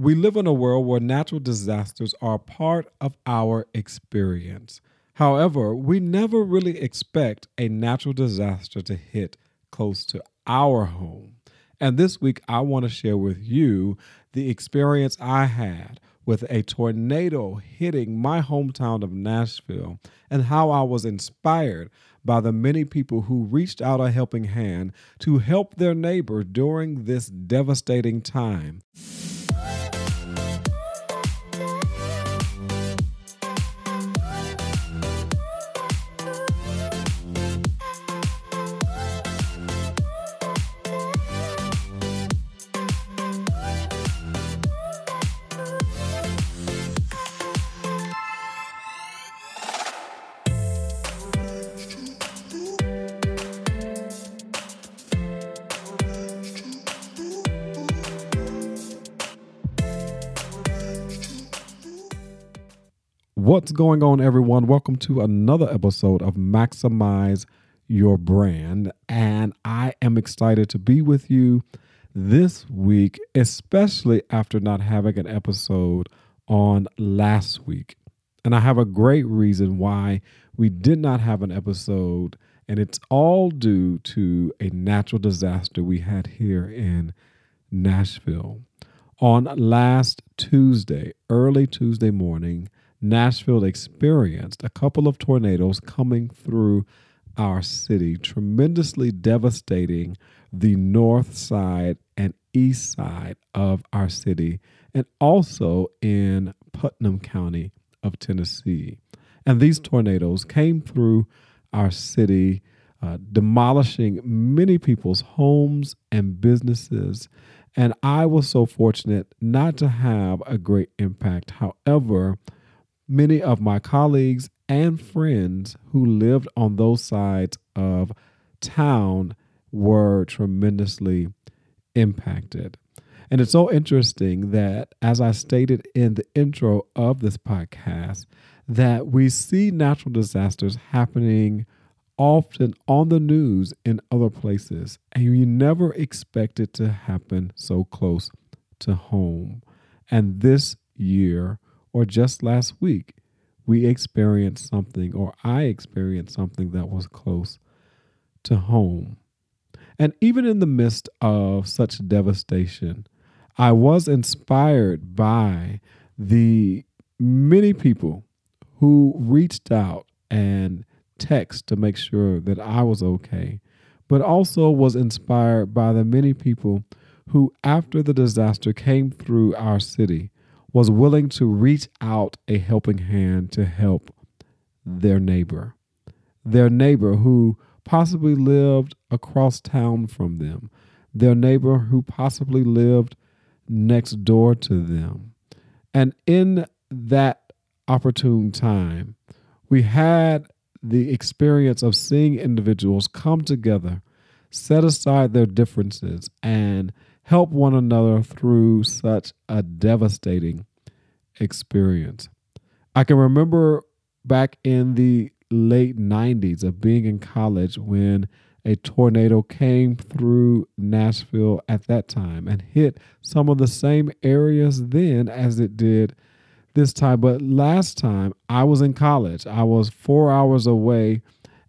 We live in a world where natural disasters are part of our experience. However, we never really expect a natural disaster to hit close to our home. And this week, I want to share with you the experience I had with a tornado hitting my hometown of Nashville and how I was inspired by the many people who reached out a helping hand to help their neighbor during this devastating time. What's going on, everyone? Welcome to another episode of Maximize Your Brand. And I am excited to be with you this week, especially after not having an episode on last week. And I have a great reason why we did not have an episode, and it's all due to a natural disaster we had here in Nashville. On last Tuesday, early Tuesday morning, Nashville experienced a couple of tornadoes coming through our city, tremendously devastating the north side and east side of our city, and also in Putnam County of Tennessee. And these tornadoes came through our city, uh, demolishing many people's homes and businesses. And I was so fortunate not to have a great impact. However, many of my colleagues and friends who lived on those sides of town were tremendously impacted. And it's so interesting that, as I stated in the intro of this podcast, that we see natural disasters happening often on the news in other places, and you never expect it to happen so close to home. And this year, or just last week, we experienced something, or I experienced something that was close to home. And even in the midst of such devastation, I was inspired by the many people who reached out and text to make sure that I was okay, but also was inspired by the many people who, after the disaster came through our city, was willing to reach out a helping hand to help their neighbor, their neighbor who possibly lived across town from them, their neighbor who possibly lived next door to them. And in that opportune time, we had the experience of seeing individuals come together, set aside their differences, and help one another through such a devastating experience. I can remember back in the late 90s of being in college when a tornado came through Nashville at that time and hit some of the same areas then as it did this time. But last time I was in college, I was four hours away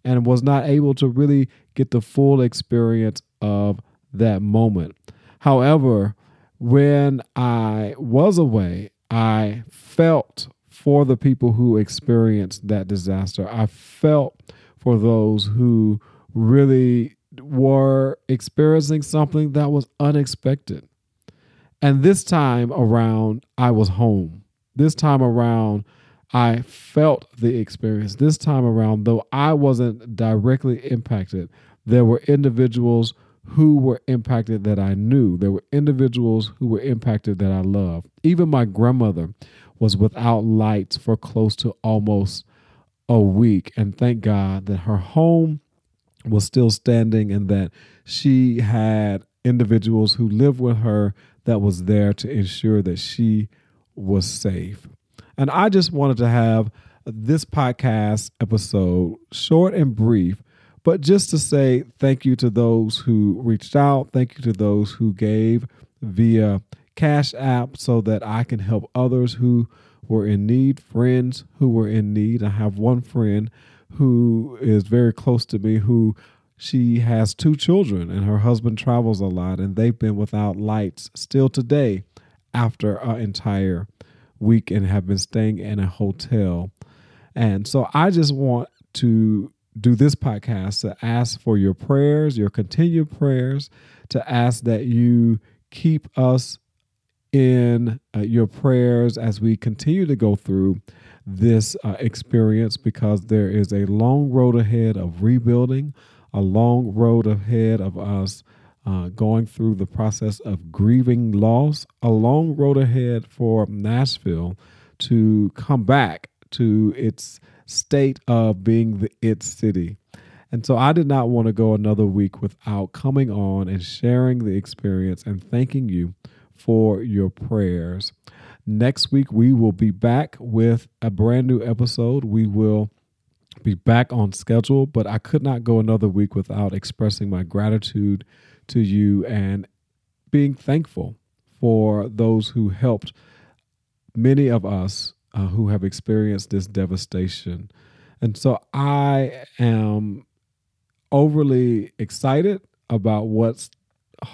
and was not able to really get the full experience of that moment. However, when I was away, I felt for the people who experienced that disaster. I felt for those who really were experiencing something that was unexpected. And this time around, I was home. This time around, I felt the experience. This time around, though I wasn't directly impacted, there were individuals who were impacted that I knew. There were individuals who were impacted that I loved. Even my grandmother was without lights for close to almost a week. And thank God that her home was still standing and that she had individuals who lived with her that was there to ensure that she was safe. And I just wanted to have this podcast episode short and brief but just to say thank you to those who reached out, thank you to those who gave via Cash App so that I can help others who were in need, friends who were in need. I have one friend who is very close to me who she has two children and her husband travels a lot and they've been without lights still today after an entire week and have been staying in a hotel. And so I just want to do this podcast to ask for your prayers, your continued prayers, to ask that you keep us in uh, your prayers as we continue to go through this uh, experience because there is a long road ahead of rebuilding, a long road ahead of us uh, going through the process of grieving loss, a long road ahead for Nashville to come back to its state of being the its city. And so I did not want to go another week without coming on and sharing the experience and thanking you for your prayers. Next week, we will be back with a brand new episode. We will be back on schedule, but I could not go another week without expressing my gratitude to you and being thankful for those who helped many of us uh, who have experienced this devastation. And so I am overly excited about what's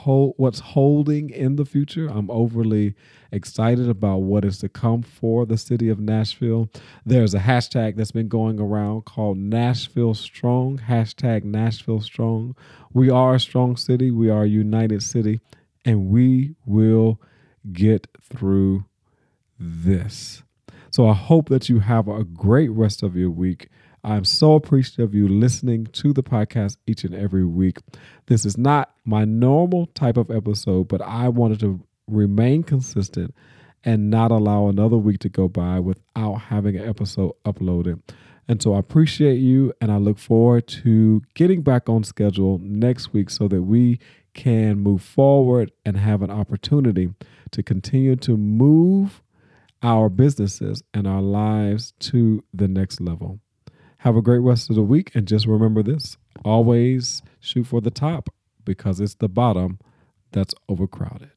what's holding in the future. I'm overly excited about what is to come for the city of Nashville. There's a hashtag that's been going around called Nashville Strong, hashtag Nashville Strong. We are a strong city, we are a united city, and we will get through this. So I hope that you have a great rest of your week. I'm so appreciative of you listening to the podcast each and every week. This is not my normal type of episode, but I wanted to remain consistent and not allow another week to go by without having an episode uploaded. And so I appreciate you and I look forward to getting back on schedule next week so that we can move forward and have an opportunity to continue to move our businesses and our lives to the next level. Have a great rest of the week. And just remember this always shoot for the top because it's the bottom that's overcrowded.